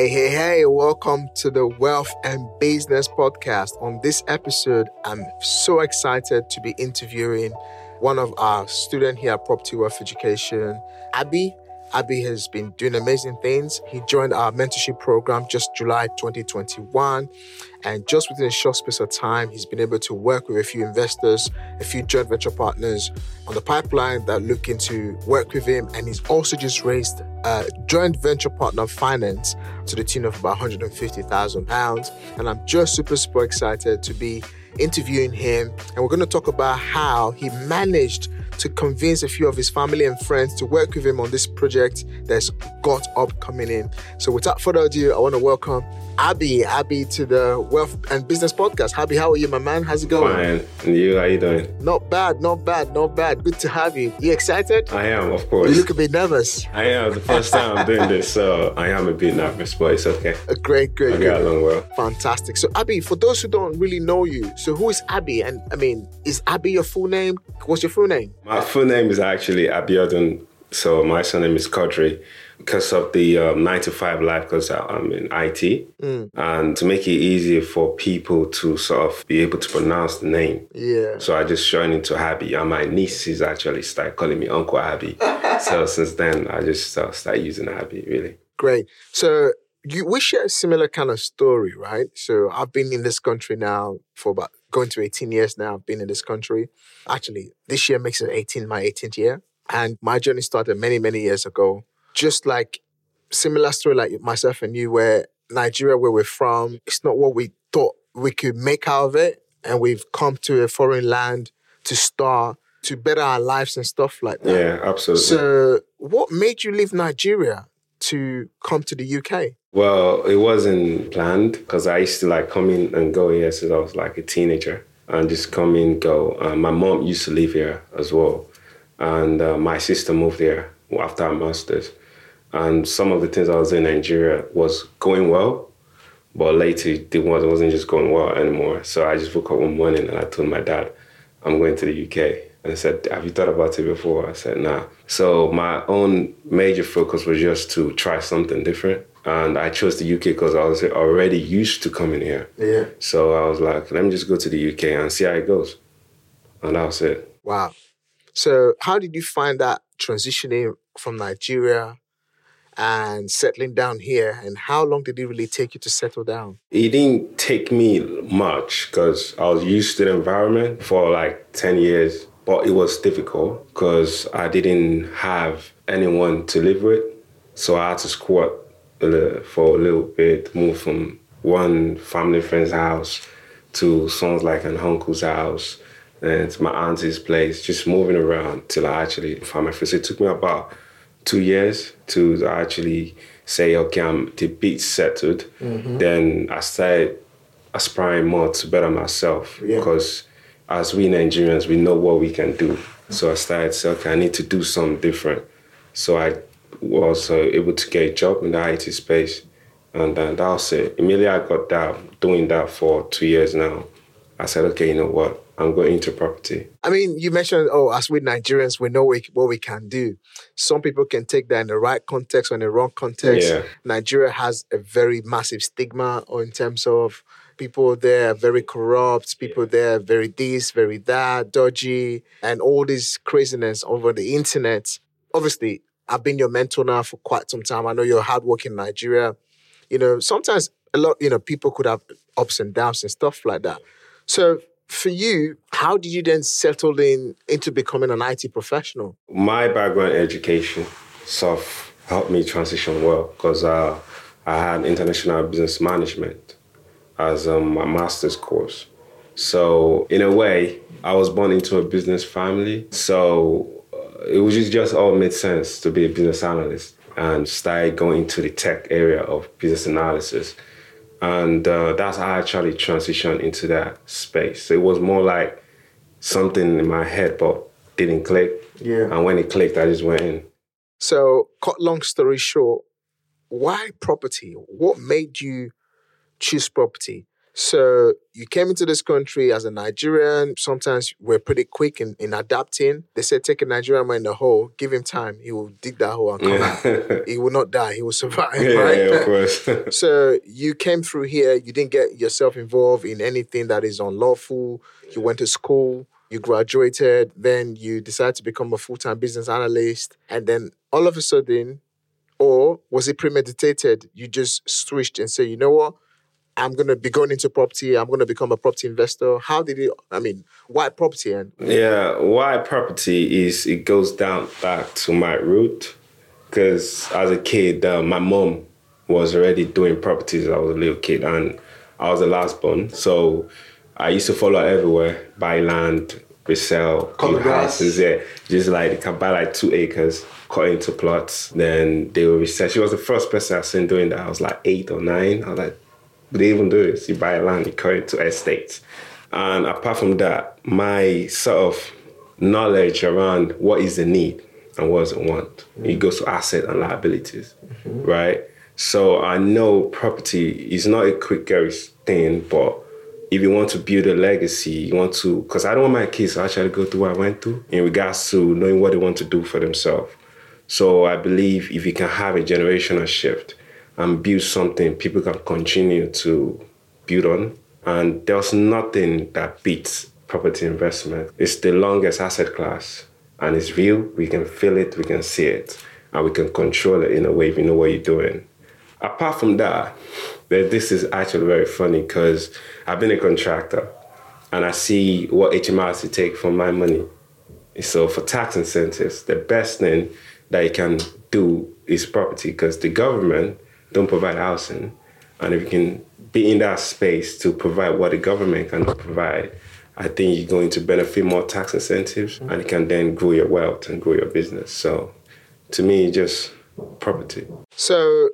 Hey, hey, hey, welcome to the Wealth and Business Podcast. On this episode, I'm so excited to be interviewing one of our students here at Property Wealth Education, Abi. Abi has been doing amazing things. He joined our mentorship program just July 2021. And just within a short space of time, he's been able to work with a few investors, a few joint venture partners on the pipeline that are looking to work with him. And he's also just raised a joint venture partner finance to the tune of about £150,000. And I'm just super, super excited to be interviewing him. And we're going to talk about how he managed to convince a few of his family and friends to work with him on this project that's got up coming in. So without further ado, I want to welcome Abi, Abi to the Wealth and Business Podcast. Abi, how are you, my man? How's it going? Fine. And you, how you doing? Not bad, not bad, not bad. Good to have you. You excited? I am, of course. You look a bit nervous. I am. The first time I'm doing this, so I am a bit nervous, but it's okay. Uh, great, great, I great. got along well. Fantastic. So, Abi, for those who don't really know you, so who is Abi? And I mean, is Abi your full name? What's your full name? My full name is actually Abiodun, so my surname is Quadry because of the um, 9 to 5 life because I'm in IT and to make it easier for people to sort of be able to pronounce the name. Yeah. So I just joined into Abi and my nieces actually started calling me Uncle Abi. so since then I just uh, started using Abi really. Great. So you we share a similar kind of story, right? So I've been in this country now for about going to 18 years now. I've been in this country. Actually, this year makes it 18, my 18th year. And my journey started many, many years ago. Just like similar story like myself and you, where Nigeria, where we're from, it's not what we thought we could make out of it. And we've come to a foreign land to start, to better our lives and stuff like that. Yeah, absolutely. So, what made you leave Nigeria to come to the UK? Well, it wasn't planned because I used to like come in and go here since I was like a teenager and just come in, go. Uh, my mom used to live here as well. And uh, my sister moved here after her master's. And some of the things I was in Nigeria was going well, but later it was- it wasn't just going well anymore. So I just woke up one morning and I told my dad, I'm going to the UK. And I said, Have you thought about it before? I said, Nah. So my own major focus was just to try something different. And I chose the UK because I was already used to coming here. Yeah. So I was like, let me just go to the UK and see how it goes. And that was it. Wow. So, how did you find that transitioning from Nigeria and settling down here? And how long did it really take you to settle down? It didn't take me much because I was used to the environment for like 10 years, but it was difficult because I didn't have anyone to live with. So I had to squat a little, for a little bit, move from one family friend's house to someone's like an uncle's house and to my auntie's place, just moving around till I actually found my first. It took me about two years to actually say, okay, I'm the beat settled. Mm-hmm. Then I started aspiring more to better myself Yeah. because as we Nigerians, we know what we can do. Mm-hmm. So I started saying, okay, I need to do something different. So I was uh, able to get a job in the IT space. And uh, that was it. Immediately I got that, doing that for two years now. I said, okay, you know what? I'm going into property. I mean, you mentioned, oh, as we Nigerians, we know we, what we can do. Some people can take that in the right context or in the wrong context. Yeah. Nigeria has a very massive stigma or in terms of people there are very corrupt, people there are very this, very that, dodgy, and all this craziness over the internet. Obviously, I've been your mentor now for quite some time. I know you're hardworking in Nigeria. You know, sometimes a lot, you know, people could have ups and downs and stuff like that. So for you, how did you then settle in into becoming an IT professional? My background education of helped me transition well because uh, I had international business management as um, my master's course. So in a way, I was born into a business family. So it was just, just all made sense to be a business analyst and started going into the tech area of business analysis. And uh, that's how I actually transitioned into that space. So it was more like something in my head, but didn't click. Yeah. And when it clicked, I just went in. So, cut long story short, why property? What made you choose property? So you came into this country as a Nigerian. Sometimes we're pretty quick in, in adapting. They said take a Nigerian man in the hole, give him time. He will dig that hole and come Yeah. out. He will not die. He will survive, yeah, right? yeah, of course. So you came through here, you didn't get yourself involved in anything that is unlawful. You went to school, you graduated, then you decided to become a full-time business analyst, and then all of a sudden, or was it premeditated? You just switched and said, you know what? I'm gonna be going into property, I'm gonna become a property investor. How did it I mean, why property and Yeah, why property is it goes down back to my root because as a kid, uh, my mom was already doing properties. I was a little kid and I was the last born, so I used to follow her everywhere, buy land, resell, build houses. Yeah, just like can buy like two acres, cut into plots. Then they will resell. She was the first person I seen doing that. I was like eight or nine. I was like, they even do this. You buy land, you cut it to estates. And apart from that, my sort of knowledge around what is the need and what is the want, it goes to asset and liabilities, mm-hmm. right? So I know property is not a quick Gary's thing, but if you want to build a legacy, you want to, because I don't want my kids to actually go through what I went through in regards to knowing what they want to do for themselves. So I believe if you can have a generational shift and build something people can continue to build on, and there's nothing that beats property investment. It's the longest asset class and it's real. We can feel it, we can see it, and we can control it in a way if you know what you're doing. Apart from that, this is actually very funny because I've been a contractor and I see what HMRC take from my money. So for tax incentives, the best thing that you can do is property because the government don't provide housing. And if you can be in that space to provide what the government cannot provide, I think you're going to benefit more tax incentives and you can then grow your wealth and grow your business. So to me, just property. So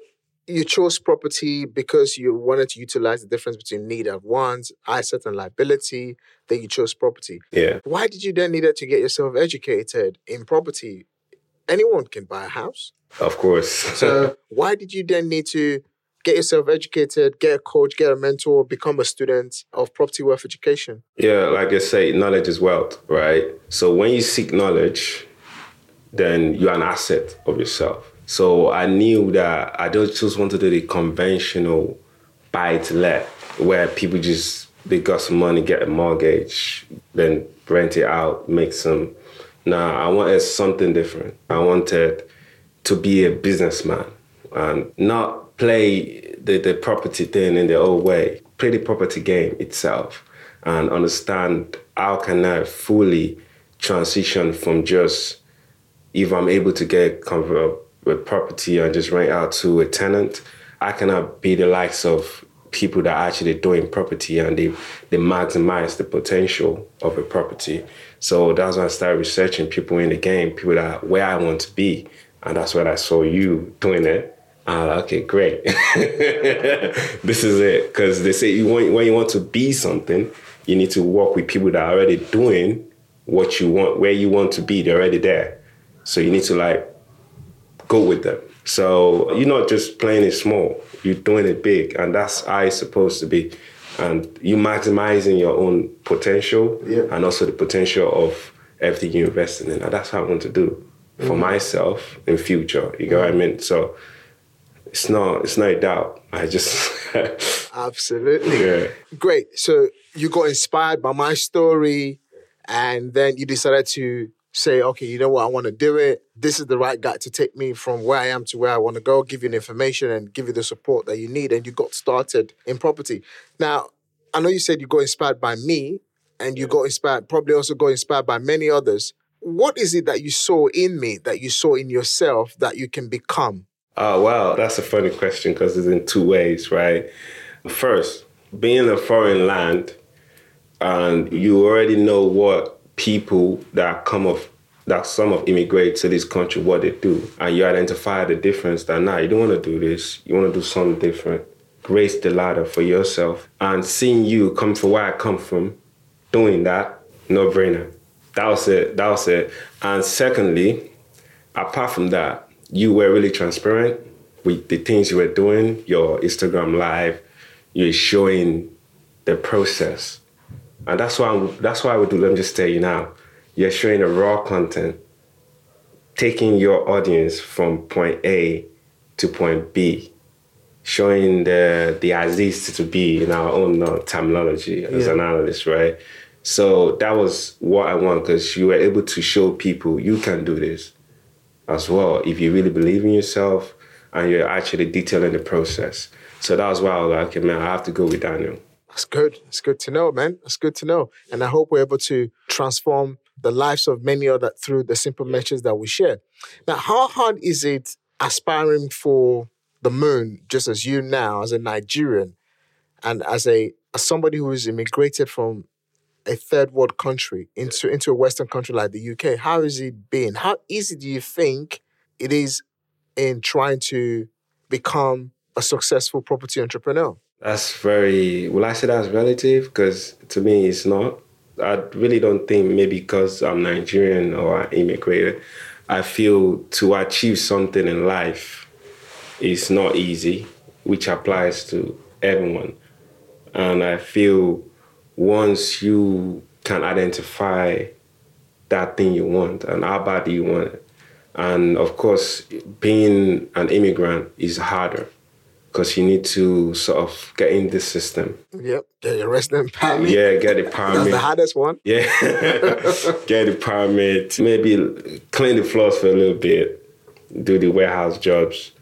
you chose property because you wanted to utilize the difference between need and want, asset and liability. Then you chose property. Yeah. Why did you then need it to get yourself educated in property? Anyone can buy a house. Of course. So why did you then need to get yourself educated, get a coach, get a mentor, become a student of property wealth education? Yeah, like I say, knowledge is wealth, right? So when you seek knowledge, then you're an asset of yourself. So I knew that I don't just want to do the conventional buy to let, where people just they got some money, get a mortgage, then rent it out, make some. Nah, I wanted something different. I wanted to be a businessman and not play the, the property thing in the old way. Play the property game itself and understand how can I fully transition from just if I'm able to get with property and just rent out to a tenant, I cannot be the likes of people that are actually doing property and they, they maximize the potential of a property. So that's when I started researching people in the game, people that where I want to be. And that's when I saw you doing it. I'm like, okay, great. this is it. Because they say you want, when you want to be something, you need to work with people that are already doing what you want, where you want to be. They're already there. So you need to like go with them. So you're not just playing it small, you're doing it big. And that's how it's supposed to be. And you maximizing your own potential Yeah. and also the potential of everything you're investing in. And that's how I want to do for mm. myself in future. You know what I mm. mean? So it's not it's not a doubt. I just Absolutely. yeah. Great. So you got inspired by my story and then you decided to say, okay, you know what, I want to do it. This is the right guy to take me from where I am to where I want to go, give you the information and give you the support that you need. And you got started in property. Now, I know you said you got inspired by me and you got inspired, probably also got inspired by many others. What is it that you saw in me, that you saw in yourself that you can become? Oh, wow. That's a funny question because it's in two ways, right? First, being in a foreign land and you already know what people that come of that some of immigrate to this country what they do. And you identify the difference that now nah, you don't want to do this. You want to do something different. Raise the ladder for yourself. And seeing you come from where i come from doing that no brainer that was it that was it. And secondly apart from that you were really transparent with the things you were doing your instagram live. You're showing the process. And that's why I'm, that's why I would do. Let me just tell you now. You're showing the raw content, taking your audience from point A to point B, showing the the as-is to be in our own uh, terminology as Yeah. an analyst, right? So that was what I want because you were able to show people you can do this as well if you really believe in yourself and you're actually detailing the process. So that was why I was like, okay, man, I have to go with Daniel. That's good. It's good to know, man. That's good to know. And I hope we're able to transform the lives of many other through the simple messages that we share. Now, how hard is it aspiring for the moon, just as you now, as a Nigerian, and as a as somebody who is immigrated from a third world country into into a Western country like the UK? How has it been? How easy do you think it is in trying to become a successful property entrepreneur? That's very, will I say that's relative? Because to me, it's not. I really don't think maybe because I'm Nigerian or I immigrated, I feel to achieve something in life is not easy, which applies to everyone. And I feel once you can identify that thing you want and how bad you want it. And of course, being an immigrant is harder because you need to sort of get in the system. Yep. Get your resident permit. Yeah, get the permit. That's the hardest one. Yeah, get the permit. Maybe clean the floors for a little bit. Do the warehouse jobs,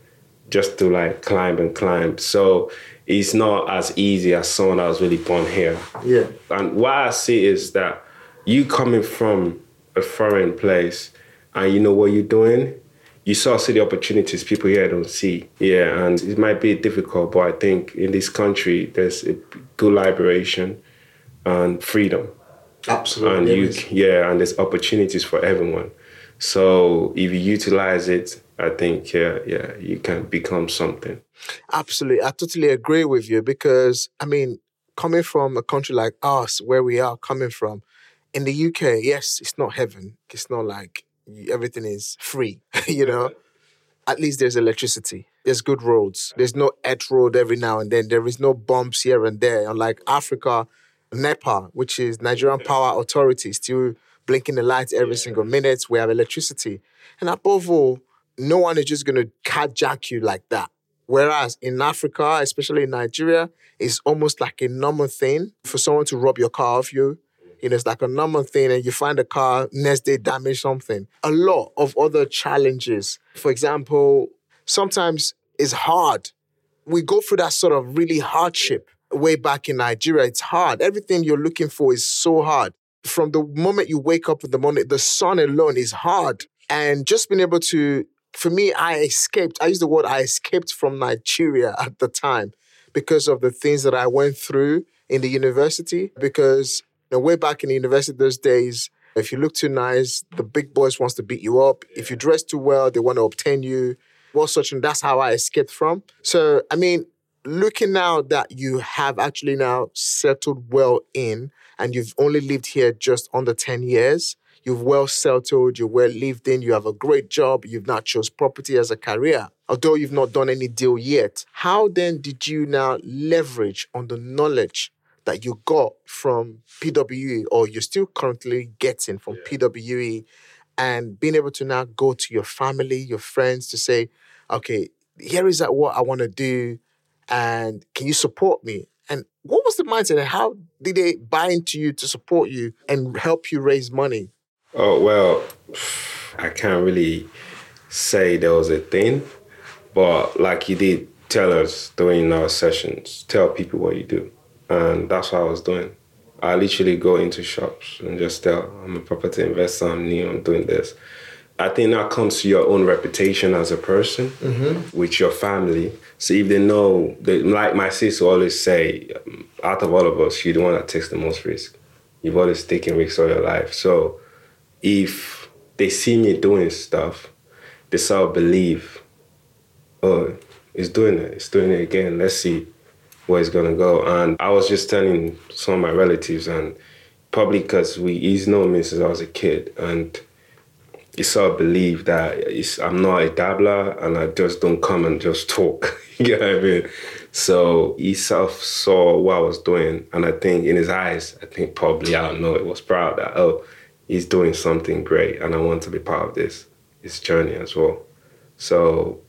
just to like climb and climb. So it's not as easy as someone that was really born here. Yeah. And what I see is that you coming from a foreign place and you know what you're doing, you sort of see the opportunities people here don't see. Yeah, and it might be difficult, but I think in this country there's a good liberation and freedom. Absolutely. And you yeah, and there's opportunities for everyone. So if you utilize it, I think yeah, yeah, you can become something. Absolutely. I totally agree with you because, I mean, coming from a country like us, where we are coming from, in the UK, yes, it's not heaven. It's not like everything is free, you know? At least there's electricity. There's good roads. There's no earth road every now and then. There is no bumps here and there. Unlike Africa, NEPA, which is Nigerian Power Authority, still blinking the lights every single minute. We have electricity. And above all, no one is just going to carjack you like that. Whereas in Africa, especially in Nigeria, it's almost like a normal thing for someone to rob your car off you. You know, it's like a normal thing, and you find a car next day damage something. A lot of other challenges. For example, sometimes it's hard. We go through that sort of really hardship way back in Nigeria. It's hard. Everything you're looking for is so hard. From the moment you wake up in the morning, the sun alone is hard. And just being able to, for me, I escaped. I use the word I escaped from Nigeria at the time because of the things that I went through in the university. Because know, way back in the university those days, if you look too nice, the big boys wants to beat you up. If you dress too well, they want to obtain you. Well, such and that's how I escaped from. So, I mean, looking now that you have actually now settled well in and you've only lived here just under 10 years, you've well settled, you're well lived in, you have a great job, you've now chose property as a career, although you've not done any deal yet. How then did you now leverage on the knowledge that you got from PWE or you're still currently getting from PWE and being able to now go to your family, your friends to say, okay, here is that what I want to do and can you support me? And what was the mindset and how did they buy into you to support you and help you raise money? Oh well, I can't really say there was a thing, but like you did tell us during our sessions, tell people what you do, and that's what I was doing. I literally go into shops and just tell I'm a property investor, I'm new, I'm doing this. I think that comes to your own reputation as a person mm-hmm. with your family. So if they know, they, like my sister always say, out of all of us, you're the one that takes the most risk. You've always taken risks all your life. So if they see me doing stuff, they sort of believe, oh, it's doing it, it's doing it again. Let's see where it's gonna go. And I was just telling some of my relatives, and probably because we he's known me since I was a kid, and he sort of believe that I'm not a dabbler, and I just don't come and just talk. you know what I mean? So he self saw what I was doing, and I think in his eyes, I think probably I don't know, it was proud that oh, he's doing something great, and I want to be part of this this journey as well. So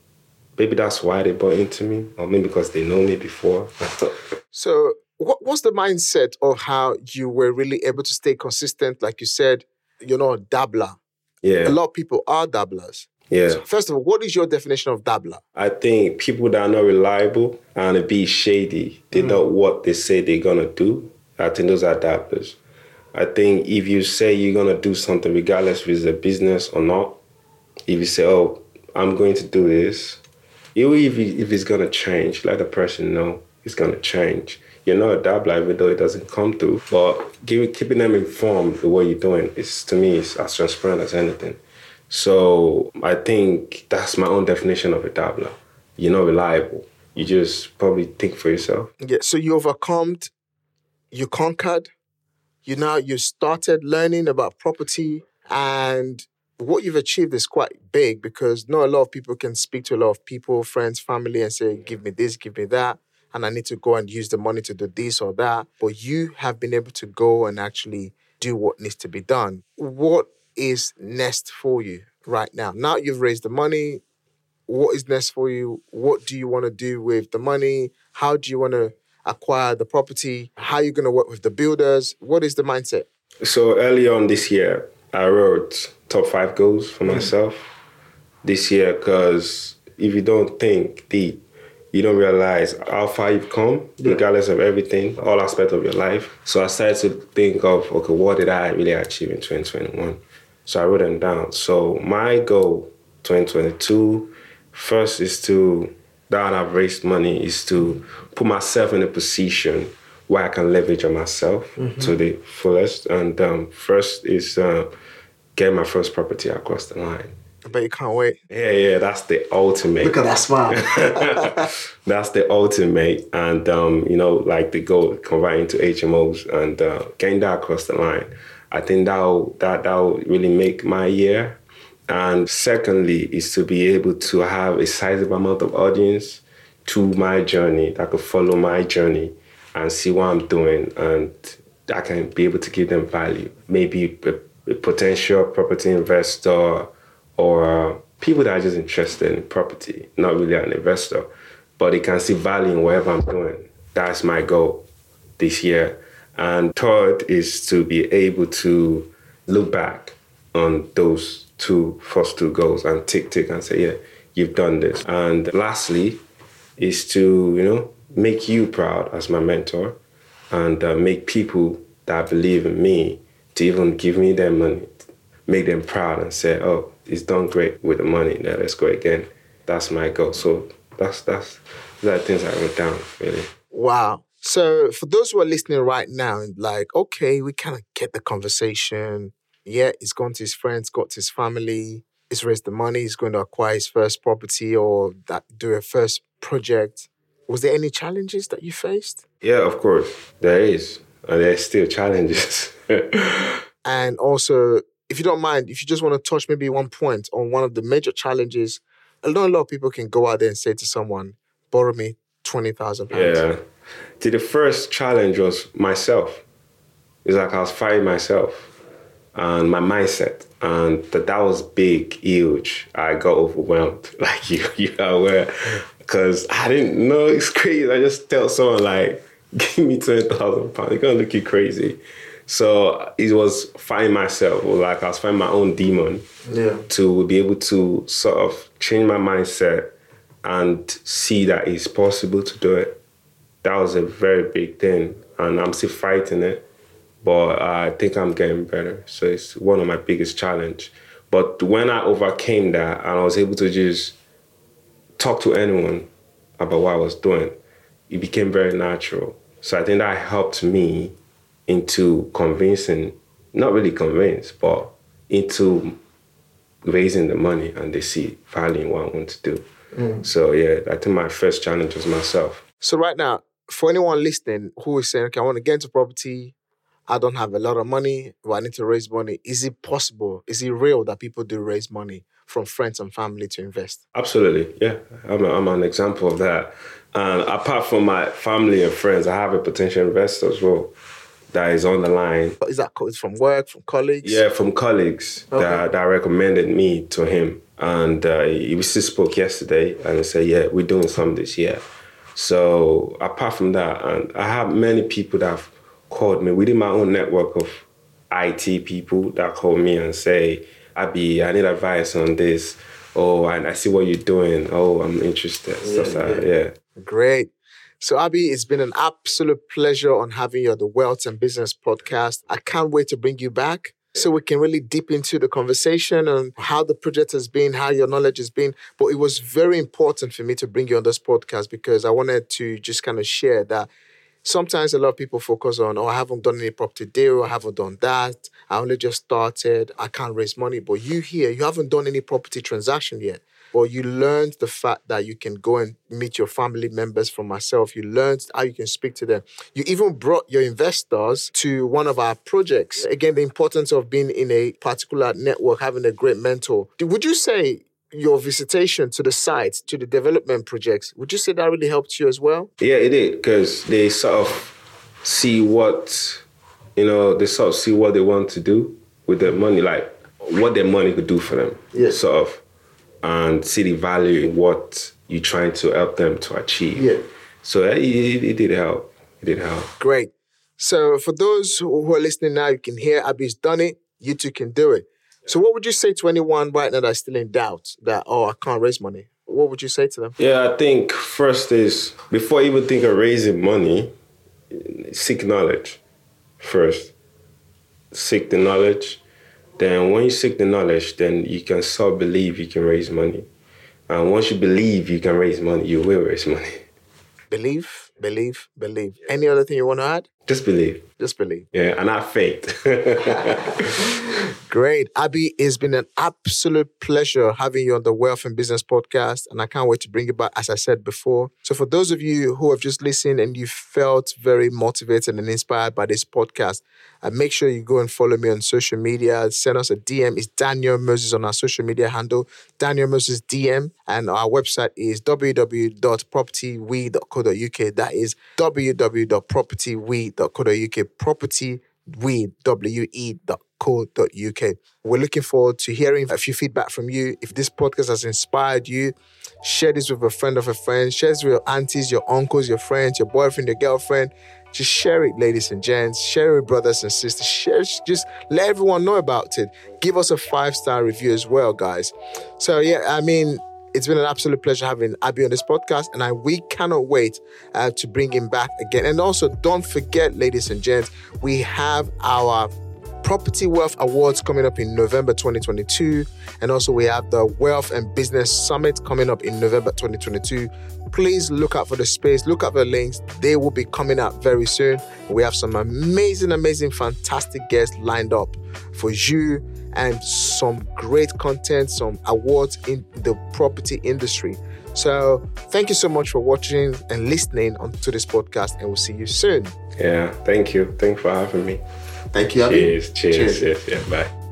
maybe that's why they bought into me, or maybe because they know me before. so what what's the mindset of how you were really able to stay consistent? Like you said, you're not a dabbler. Yeah. A lot of people are dabblers. Yeah. So first of all, what is your definition of dabbler? I think people that are not reliable and be shady, they mm. know what they say they're gonna do. I think those are dabblers. I think if you say you're gonna do something, regardless if it's a business or not, if you say, "Oh, I'm going to do this," even if it's gonna change, let the person know it's gonna change. You're not a dabbler, even though it doesn't come through. But giving, keeping them informed of what you're doing is, to me, is as transparent as anything. So I think that's my own definition of a dabbler. You're not reliable. You just probably think for yourself. Yeah. So you overcome, you conquered, you now you started learning about property and what you've achieved is quite big because not a lot of people can speak to a lot of people, friends, family, and say, give me this, give me that. And I need to go and use the money to do this or that. But you have been able to go and actually do what needs to be done. What is next for you right now? Now you've raised the money. What is next for you? What do you want to do with the money? How do you want to acquire the property? How are you going to work with the builders? What is the mindset? So early on this year, I wrote top five goals for mm. myself this year because if you don't think deep, you don't realize how far you've come, yeah. regardless of everything, all aspects of your life. So I started to think of, okay, what did I really achieve in 2021? So I wrote them down. So my goal 2022 first is to that I've raised money is to put myself in a position where I can leverage on myself mm-hmm. to the fullest. And um, first is uh, get my first property across the line. I bet you can't wait. Yeah, yeah, that's the ultimate. Look at that smile. that's the ultimate, and um, you know, like the goal converting to HMOs and uh, getting that across the line. I think that'll that that will really make my year. And secondly, is to be able to have a sizable amount of audience to my journey that could follow my journey and see what I'm doing, and I can be able to give them value. Maybe a, a potential property investor or people that are just interested in property, not really an investor, but they can see value in whatever I'm doing. That's my goal this year and third is to be able to look back on those two first two goals and tick tick and say, yeah, you've done this. And lastly is to, you know, make you proud as my mentor and uh, make people that believe in me to even give me their money, make them proud and say, oh, he's done great with the money. Now let's go again. That's my goal. So that's that's those are things I wrote down really. Wow. So for those who are listening right now, like, okay, we kind of get the conversation. Yeah, he's gone to his friends, got to his family, he's raised the money, he's going to acquire his first property or that do a first project. Was there any challenges that you faced? Yeah, of course. There is. And there's still challenges. and also, if you don't mind, if you just want to touch maybe one point on one of the major challenges, I know a lot of people can go out there and say to someone, borrow me twenty thousand pounds. Yeah. See, the first challenge was myself. It's like I was fighting myself and my mindset, and that that was big, huge. I got overwhelmed, like you, you are aware, because I didn't know it's crazy. I just tell someone like, "Give me twenty thousand pounds." They're gonna look you crazy. So it was fighting myself, or like I was fighting my own demon, yeah. to be able to sort of change my mindset and see that it's possible to do it. That was a very big thing, and I'm still fighting it, but I think I'm getting better. So it's one of my biggest challenge. But when I overcame that and I was able to just talk to anyone about what I was doing, it became very natural. So I think that helped me into convincing, not really convinced, but into raising the money and they see value in what I want to do. Mm. So yeah, I think my first challenge was myself. So right now, for anyone listening who is saying, okay, I want to get into property, I don't have a lot of money, but I need to raise money. Is it possible? Is it real that people do raise money from friends and family to invest? Absolutely, yeah. I'm, a, I'm an example of that. And apart from my family and friends, I have a potential investor as well that is on the line. Is that from work, from colleagues? Yeah, from colleagues okay. that, that recommended me to him. And uh, he just spoke yesterday and he said, Yeah, we're doing some this year. So apart from that, and I have many people that have called me within my own network of IT people that call me and say, Abi, I need advice on this. Oh, and I see what you're doing. Oh, I'm interested. Yeah, Stuff like yeah. yeah. Great. So, Abi, it's been an absolute pleasure on having you on the Wealth and Business podcast. I can't wait to bring you back so we can really deep into the conversation on how the project has been, how your knowledge has been. But it was very important for me to bring you on this podcast because I wanted to just kind of share that sometimes a lot of people focus on, oh, I haven't done any property deal, I haven't done that, I only just started, I can't raise money. But you here, you haven't done any property transaction yet. But you learned the fact that you can go and meet your family members from myself. You learned how you can speak to them. You even brought your investors to one of our projects. Again, the importance of being in a particular network, having a great mentor. Would you say your visitation to the site, to the development projects, would you say that really helped you as well? Yeah, it did, because they sort of see what, you know, they sort of see what they want to do with their money, like what their money could do for them. Yeah. Sort of and see the value in what you're trying to help them to achieve. Yeah. So it, it, it did help. It did help. Great. So for those who are listening now, you can hear Abi's done it. You too can do it. So what would you say to anyone right now that's still in doubt that oh I can't raise money? What would you say to them? Yeah, I think first is before you even think of raising money, seek knowledge first. Seek the knowledge then when you seek the knowledge, then you can start believe you can raise money. And once you believe you can raise money, you will raise money. Believe, believe, believe. Any other thing you want to add? Just believe. Just believe. Yeah, and have faith. Great. Abi, it's been an absolute pleasure having you on the Wealth and Business podcast, and I can't wait to bring you back, as I said before. So, for those of you who have just listened and you felt very motivated and inspired by this podcast, uh, make sure you go and follow me on social media. Send us a DM. It's Daniel Moses on our social media handle, Daniel Moses DM, and our website is www.propertywe.co.uk. That is www.propertywe.co.uk. Property we we.co.uk. We're looking forward to hearing a few feedback from you. If this podcast has inspired you, share this with a friend of a friend, share this with your aunties, your uncles, your friends, your boyfriend, your girlfriend. Just share it, ladies and gents. Share it, brothers and sisters. Share, just let everyone know about it. Give us a five star review as well, guys. So, yeah, I mean, it's been an absolute pleasure having Abi on this podcast, and I we cannot wait uh, to bring him back again. And also, don't forget, ladies and gents, we have our Property Wealth Awards coming up in November 2022. And also, we have the Wealth and Business Summit coming up in November 2022. Please look out for the space, look out for the links. They will be coming out very soon. We have some amazing, amazing, fantastic guests lined up for you and some great content, some awards in the property industry. So, thank you so much for watching and listening on to this podcast, and we'll see you soon. Yeah, thank you. Thank you for having me. Thank you. Cheers. Cheers. Cheers. Yes, yeah, bye.